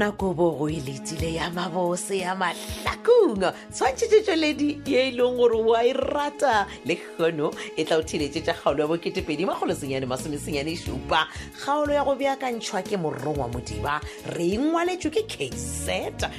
nako bo go e letile ya mabose ya mahlakong tshwantšhetšetšweledi ye e leng gore wa e rata le kgono e tla o theletše tša kgaolo ya boketepedi magolosenyane masomesenyane šupa kgaolo ya go beakantšhwa ke morongwa modiba re e ngwaletšwe ke kseta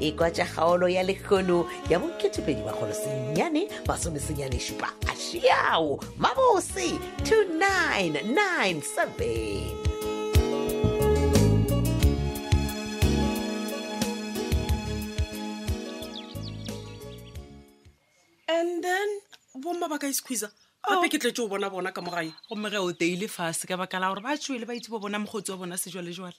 e kwa tša kgaolo ya lekgono ya boketepedi bagolo senyane masomesenyane šupa a šiao mabose 2997ba ka isqueeza gape oh. ke tletse o bona bona ka mogae gomme ge o teile fase ka baka la gore ba tswele ba itse ba bona mogotsi wa bona sejwalejwale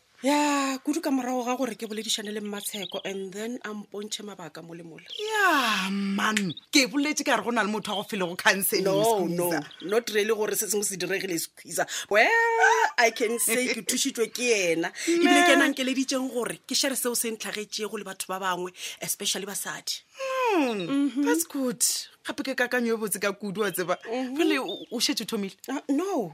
ya kudu ka morago ga gore ke boledišane le mmatsheko and then a mpontšhe mabaka mo le mola ya man ke boletse ka re go na le motho wa go fele go counseling no no Squeezer. not really gore se sengwe se diregile squeezer well i can say ke thušitšwe ke yena ebile ke nang keleditseng gore ke šere seo se ntlhagetšego le batho ba bangwe especially basadi Mm, that's good gape ke kakanyo e botse ka kudu wa tseba jale o- o šetse o thomile Ah, no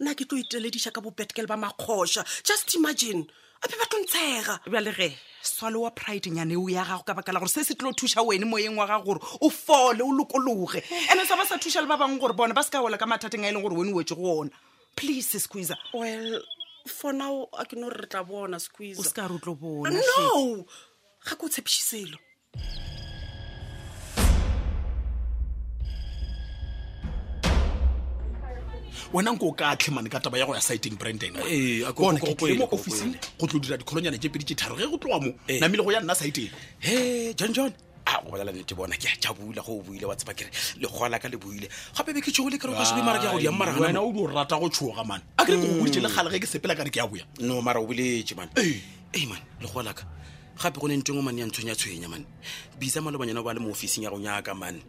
nna ke tlo itelediša ka bopetkele ba makgoša just imagine a be ba tlo ntshega bjale ge swale wa pride nyane o ya gago ka baka la gore se se tlo thuša wene moyeng wa gago gore o fole o lokologe ande sa ba sa thuša le ba bangwe gore bona ba se ka wela ka mathateng a e leng gore wene o wetse go ona please squeezer well for now a ke no re re tla bona squeezer o se ka re o tlo bona no ga ke o tshepiše selo wena nko o ka atlhemane ka taba ya go ya siteng branden Ee, a ko- bona ko- ke ko- tlile mo ko- ko- officing go tlo dira dikholonyana tše pedi tše tharo ge go tloga mo Ee. namile go ya nna siteng he john john a go bolela nete bona ke a jabula go o buile wa tseba kere lekgowa la ka le buile gape be ke tšhogo le kere o ka sobe mara ke ya go di yang maraga wena o di o rata go tšhoga mane a kere ke go boditše le kgale ge ke sepela ka re ke ya boya no mara o boletse mane Ee. ei mane legoa laka gape go ne ntweng o mane ya ntshwenya tshwenya mane bisa malobanyana ba le mo officing ya go nyaka mane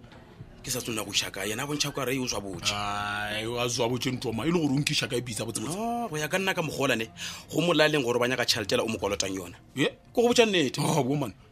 ke sa tsona go iša kae yena a bontšha ka re e o zwa botse a zwa botse ntoma e le gore o nkiša kae bisa botsebotse no go ya ka nna ka mogolane go molaleng gore ba nyaka tšhaletela o mo kolotang yona ye ko go botsa nnete a ah, bomane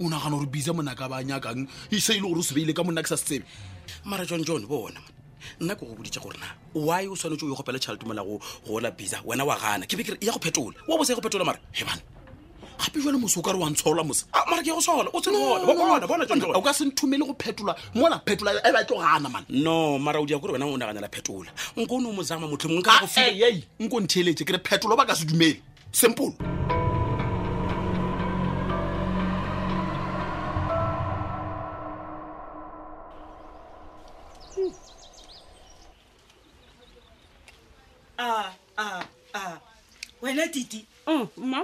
o nagana gore bisa monna ka ba nyakang e se e le gore o se beile ka monna ke sa se tsebe mara john john bo ona nna ke go boditse gore na why o tshwanetse o ye gopela tšhalete mola go gola bisa wena wa gana ke be ke ya go phetola wa bosa ya go phetola mara he bana gape jale mose o ka re wa ntshola mose ah, mara ke ya go sola o tsenebonabonao ka se nthomele go phetola mola phetola e ba tlo gana mana no mara o dia kore wena o naganela phetola nko o ne o mozama motlhomong nka go file nko ntheeletse ke re phetola ba ka se dumele simple ah, ah, ah. wena titi mm, ma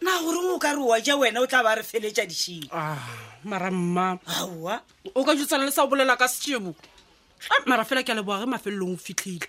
na goreng o ka re wa ja wena o tla ba re feletša dišeng ah, mara mma aowa o ka jutsana le sa o bolela ka setšebo ah, mara fela ke a leboa ge mafelelong o fitlhile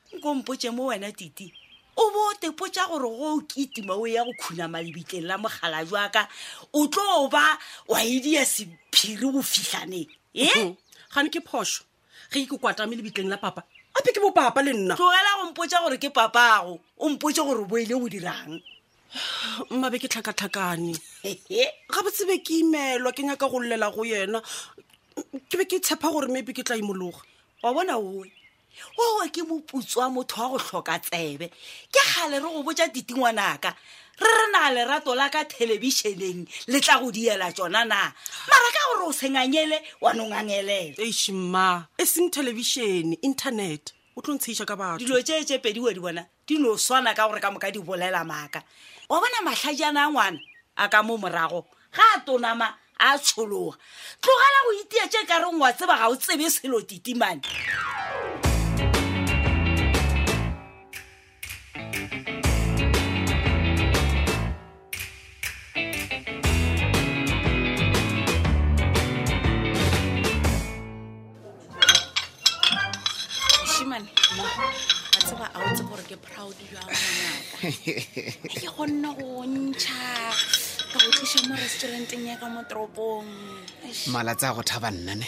nkompotše mo wena titi o bo o tepotsa gore go o ketima o ya go khunama lebitleng la mogala jwaka o tlo o ba wa edia sephiri go fitlhaneng e hmm. gane ke phoso ge e ke kwatame lebitleng la papa ape ke bo papa le nna tlogela go mpotsa gore ke papago o mpotse gore o boile go dirang mmabe ke tlhakatlhakane ga botsebe ke imelwa ke nyaka go llela go yena ke be ke tshepa gore maybe ke tla imologa wa bona oe owa ke moputso wa motho wa go hloka tsebe ke gale re go botsa ditingwanaka re re na lerato la ka thelebišeneng le tla go diela tsona na mara ka gore o sengangele wa nongangelela ešma e seng thelebišene internet o tlo ntsheiša ka batho dilo tšee tše pedi wa di bona di no swana ka gore ka moka di bolela maaka wa bona mahlajana a ngwana a ka mo morago ga a tonama a tshologa tlogela go itia tše ka reng wa tseba ga o tsebe selo titimane shimane a tseba a o tseba gore ke proud jwang ngwanaka ke kgonne go ntšha ka go tliša mo restauranteng ya ka mo toropong malatsi a go thaba nnane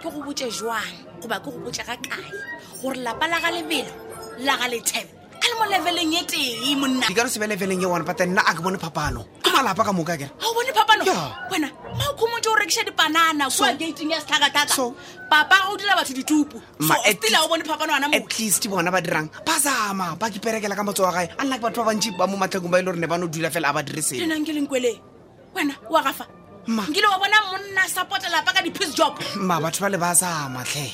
ke go botse jwang goba ke go botse ga kae gore lapa la ga lebelo la ga lethebe a le mo leveleng e tee monna di ka re sebe leveleng e one but nna a ke bone phapano ke malapa ka moka kere ga o bone phapano wena ma o khomotse o rekiša dipanana kua gating ya setlhakatlhaka papa ga o dila batho ditupo soila o bone phapano ana at least bona ba dirang ba zama ba kiperekela ka motso wa gae a nna ke batho ba bantši ba mo matlhakong ba e le gore ne ba no dula fela a ba dire sele lenang ke lenkweleng wena wa gafa Ma. nkile wa bona monna sapota lapa ka di-piece job ma batho ba le ba sa matlhe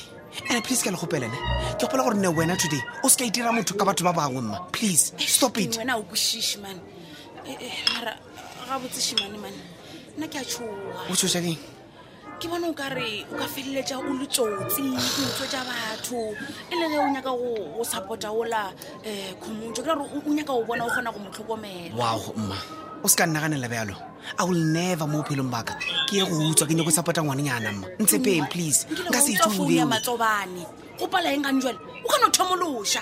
and please ke le gopelene ke gopola gore ne wena today o se ka itira motho ka batho ba bangwe mma please stop it wena o kwešiše mane Eh, eh, mara gabotse šimane mane nna ke a tšhoa o tshoša keng ke bona o ka re o ka feleletša o le tsotsi ditso tša batho e le ge o nyaka go go support-a ola um khomotso ke ra gore o- o nyaka go bona o kgona go mo tlhokomela wow mma o se ka nnaganela bjalo i will never mo bophelong baka ke ye go utswa ke nyako support-a ngwanenyana mma ntshepeng please Nkile nka wa se utswa founu ya itseo matsobane go pala eng gane jale o kgona go thomološa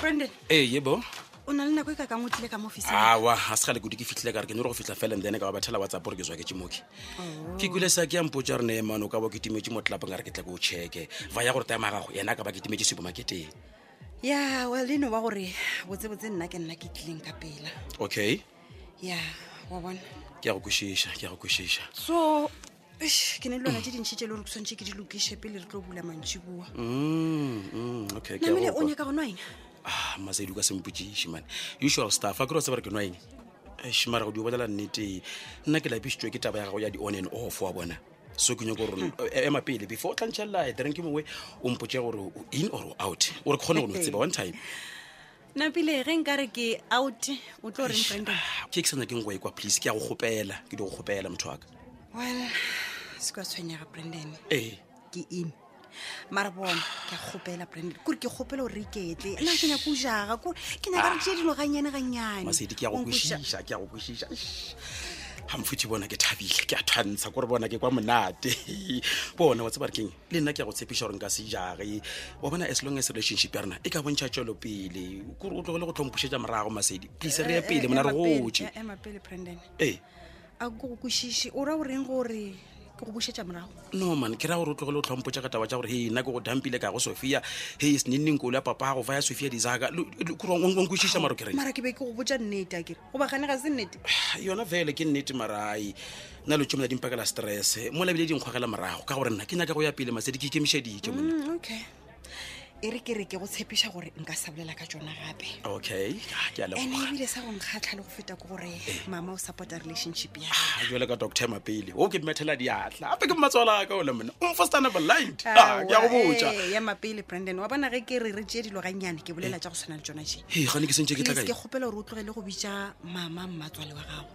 brandon ee ye bo o na le nako e ka kang o tlile ka mo office awa ga se ga le kudu ke fitlhile kare ke nyore go fitlha fela and then ka ba bathela whatsapp gore ke tswa ke tšimoke oh. ke kule sa ke ya mpotsa rone e mane o ka ba ke timetse mo tlelapeng ka re ke tla ke o checke va ya gore tayama gago yena ka ba ke timetse supermarketeng ya well e no ba gore botsebotse nna ke nna ke tlileng ka pela okay ya wa bona ke ya go kwešiša ke ya go kwešiša so Eish, ke ne le lona tse dintšhi tše le gore ke tshwanetse ke di lokiše pele re tlo bula mantši boa Mm, mm, okay, ke a namele o gopola. nyaka go nwa eng Ah, masedi o ka sempotsiše mane usual stuff a kry tsebare ke nwa eng Eish, mara go di bolela nnete nna ke lapisitswe ke taba ya gago ya di-on and off wa bona so ke nyako gore e- ema pele before o tlantšhelela drink mongwe o mpotse gore o in or o out gore ke kgone go no tseba one time napile ge nka re ke out o tlo reng brandon ke ke sa nyakeng go ekwa please ke ya go kgopela ke di go kgopela motho waka well se ka tshwenyega brandon ee ke in mara bona ke a kgopela brandon kore ke kgopela gore iketle na ke nyako jaga kore ke nyaka re tee dilo gannyane gannyane masedi ke ya go kwešiša ke ya go kwešiša ga mfuthi bona ke thabile ke a thantsha kore bona ke kwa monate bona wa tsebarkeng le nna ke ya go tshepiša gore nka se jage wa bona as long as relationship ya rena e ka bontšha tšwelo pele kore o tlogele go tlhomphušetša morago masedi please re ye pele mona re gotše ee a ko go kwešiše o ra o reng gore ke go bušetša morago no man ke ra gore o tlogele o tlhompotša ka taba tša gore he nna ke go dampile ka go sophia he senenneng kolo ya papa gago fa ya sophia disaka kurongwankwešiša maro ke reng mara ke be ke go botša nnete a kere goba gane ga se nnete yona fele ke nnete marai nna lo tšomela dimpakela stress mo labile dinkgwagela morago ka gore nna ke nyaka go ya pele masedi ke ikemišeditše monna Mm, okay e re ke re ke go tshepiša gore nka sa bolela ka tsona gape okay Ah, ke a ene leboga ebile sa go nkgatlha le go feta ke gore mama o supporta relationship ya Ah, jwale ka doctor mapele o ke mmethela diatla ape ke mmatswala ka ole monna o mfostanable light Ah, ke ya go botša eh, ya mapele brandon wa bona ge ke re re tšee dilo gannyane ke bolela tša go tshwana le tsona tše Hei, gane ke sentše ke tla Please, kae? ke kgopela gore o tlogele go bitša mama mmatswale wa gago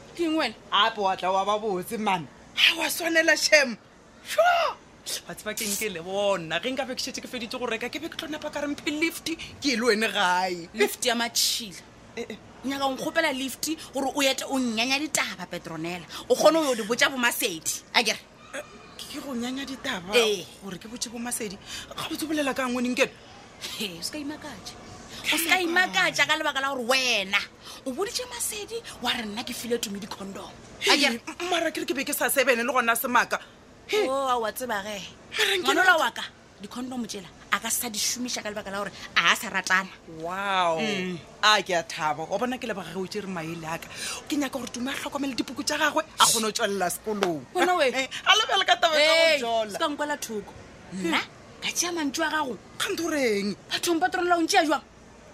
keng wena ape wa tla wa ba botse mane ga wa swanela shemo sho wa tseba keng ke le bona ge nka bekešetse ke feditse go reka ke be ke tlo nepa ka remphe lift ke e le wene gae lift ya matšhila eh, eh. nyaka o nkgopela lift gore o ete o nnyanya ditaba petronela o kgone o yo di botsa bomasedi a kere ke go nyanya ditaba ee. gore ke botse bomasedi ga botse bolela ka ngweneng kene se ka imakatša o se ka imakatša ka lebaka la gore wena o boditše masedi wa re nna ke file tumi dicondom mara ke re ke be ke sa sebene le gona semaka o oh, a wa tsebage ngwanola waka dicondomo tsela a ka sa di šomiša ka lebaka la gore a a sa ratana wow mm. a ke a thaba wa bona ke lebaga ge o tse re maele aka ke nyaka gore tume a tlhokomele dipuku tsa gagwe a kgone o tswelela sekolong eh, a lebele ka tabajola ka nkwela thoko nna ka tšea mantso a gago kgantho reng bathong patronela o ntšea jwang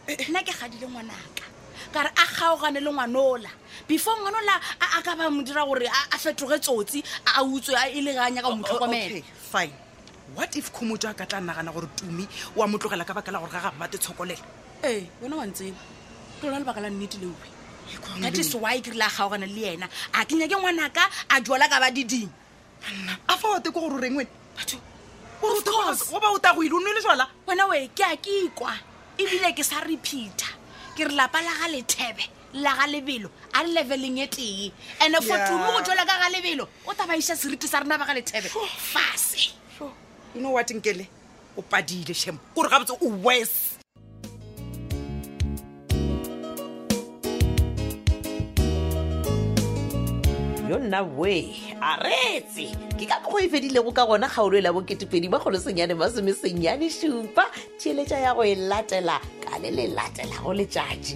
eh, eh. nna ke gadile ngwanaka ka re a kgaogane le ngwanola before ngwanola a ka ba mo dira gore a fetoge tsotsi a utswe a e leganya ka go motlhokomela fine what if khomotso a ka tla nagana gore tumi wa mo tlogela ka baka la gore ga ga bate tshokolela ee wena wa ntsena ke lona lebaka la nnete leoe that is why ke rile a kgaogana le yena a ke nyake ngwanaka a jola ka ba diding banna a fa ote ko gore o reng wene batho go ba o ta go ile o nwe le jala wena oe ke a ke ikwa ebile ke sa repeter ke re lapa la ga lethebe la ga lebelo a le leveleng e tee and-e fo Yeah. tumo go tswela ka ga lebelo o tabaiša seriti sa rena ba ga lethebe fase Sure. you know what nkele o padile shem kore gabotse o wes yo nna we a retse ke ka mokgo e fedilego ka gona kgaolo e la boketepedi makgolo senyane masome senyane šupa theeletša ya go e latela ka le le latelago letšatši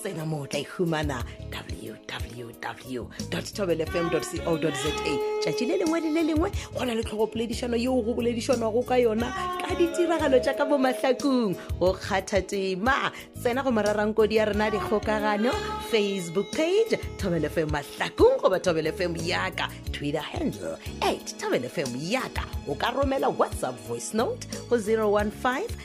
tsena mo o tla ihumana www tobelfm co za tšatši le lengwe le le lengwe go na le tlhogopoledišano yeo go boledišanwago ka yona ka ditiragalo tša ka bo mahlakong go kgatha tema tsena go morarankodi ya rena dikgokagano facebook page tobelfm mahlakong goba tobelfm yaka twitter handle at tobelfm yaka o ka romela whatsapp voice note go 015